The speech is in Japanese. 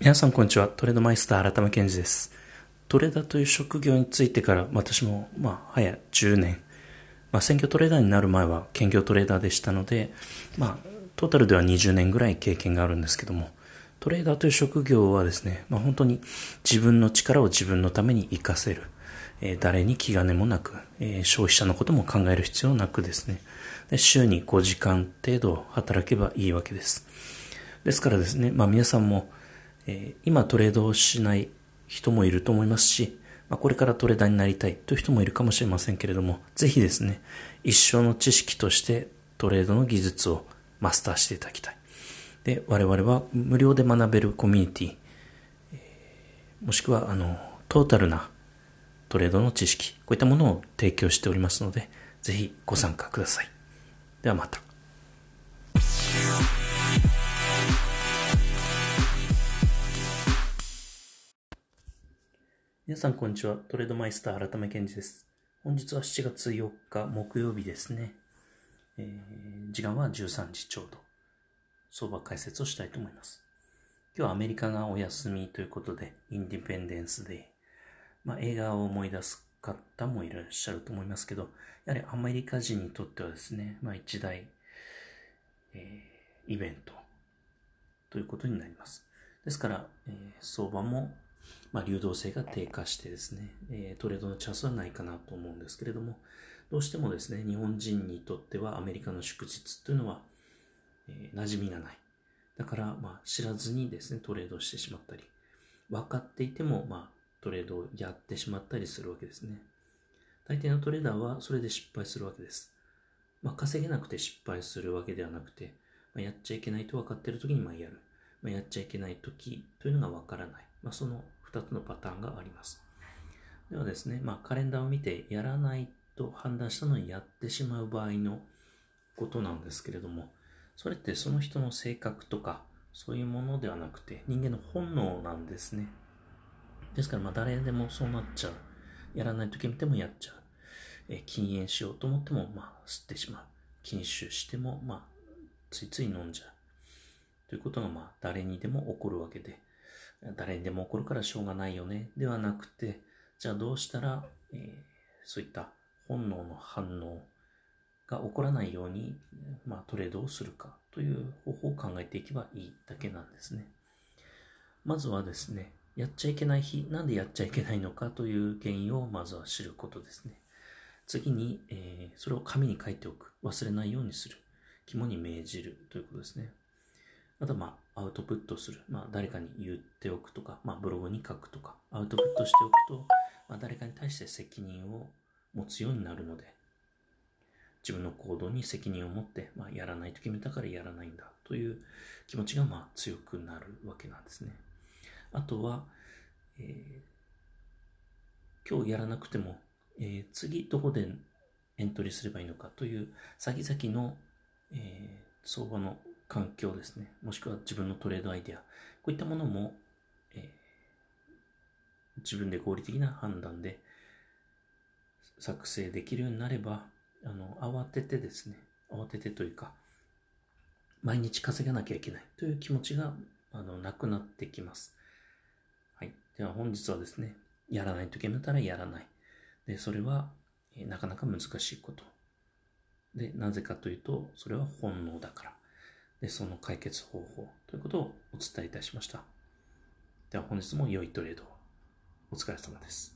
皆さんこんにちは。トレードマイスター改め健二です。トレーダーという職業についてから私もまあ早10年、まあ専業トレーダーになる前は兼業トレーダーでしたので、まあトータルでは20年ぐらい経験があるんですけども、トレーダーという職業はですね、まあ本当に自分の力を自分のために活かせる。えー、誰に気兼ねもなく、えー、消費者のことも考える必要なくですねで、週に5時間程度働けばいいわけです。ですからですね、まあ皆さんも、えー、今トレードをしない人もいると思いますし、まあ、これからトレーダーになりたいという人もいるかもしれませんけれども、ぜひですね、一生の知識としてトレードの技術をマスターしていただきたい。で、我々は無料で学べるコミュニティ、えー、もしくは、あの、トータルなトレードの知識、こういったものを提供しておりますので、ぜひご参加ください。ではまた。皆さんこんにちは。トレードマイスター改め健二です。本日は7月4日木曜日ですね。えー、時間は13時ちょうど。相場解説をしたいと思います。今日はアメリカがお休みということで、インディペンデンスデー。まあ、映画を思い出す方もいらっしゃると思いますけど、やはりアメリカ人にとってはですね、まあ一大、えー、イベントということになります。ですから、えー、相場もまあ、流動性が低下してですね、え、トレードのチャンスはないかなと思うんですけれども、どうしてもですね、日本人にとってはアメリカの祝日というのは、えー、馴染みがない。だから、まあ、知らずにですね、トレードしてしまったり、分かっていても、まあ、トレードをやってしまったりするわけですね。大抵のトレーダーはそれで失敗するわけです。まあ、稼げなくて失敗するわけではなくて、まあ、やっちゃいけないと分かっている時にまあやる。まあ、やっちゃいけない時というのが分からない。まあ、その2つのパターンがあります。ではですね、まあ、カレンダーを見てやらないと判断したのにやってしまう場合のことなんですけれども、それってその人の性格とか、そういうものではなくて人間の本能なんですね。ですから、まあ、誰でもそうなっちゃう。やらないと決めてもやっちゃう。え禁煙しようと思っても、まあ、吸ってしまう。禁酒しても、まあ、ついつい飲んじゃう。ということが、まあ、誰にでも起こるわけで、誰にでも起こるからしょうがないよね。ではなくて、じゃあどうしたら、えー、そういった本能の反応が起こらないように、まあ、トレードをするかという方法を考えていけばいいだけなんですね。まずはですね、やっちゃいけない日、なんでやっちゃいけないのかという原因をまずは知ることですね。次に、えー、それを紙に書いておく。忘れないようにする。肝に銘じるということですね。あとまあ、アウトプットする。まあ、誰かに言っておくとか、まあ、ブログに書くとか、アウトプットしておくと、まあ、誰かに対して責任を持つようになるので、自分の行動に責任を持って、まあ、やらないと決めたからやらないんだという気持ちが、まあ、強くなるわけなんですね。あとは、えー、今日やらなくても、えー、次どこでエントリーすればいいのかという先々の、えー、相場の環境ですね。もしくは自分のトレードアイデア。こういったものも、えー、自分で合理的な判断で作成できるようになれば、あの、慌ててですね、慌ててというか、毎日稼がなきゃいけないという気持ちが、あの、なくなってきます。はい。では本日はですね、やらないと決めたらやらない。で、それは、えー、なかなか難しいこと。で、なぜかというと、それは本能だから。で、その解決方法ということをお伝えいたしました。では本日も良いトレードをお疲れ様です。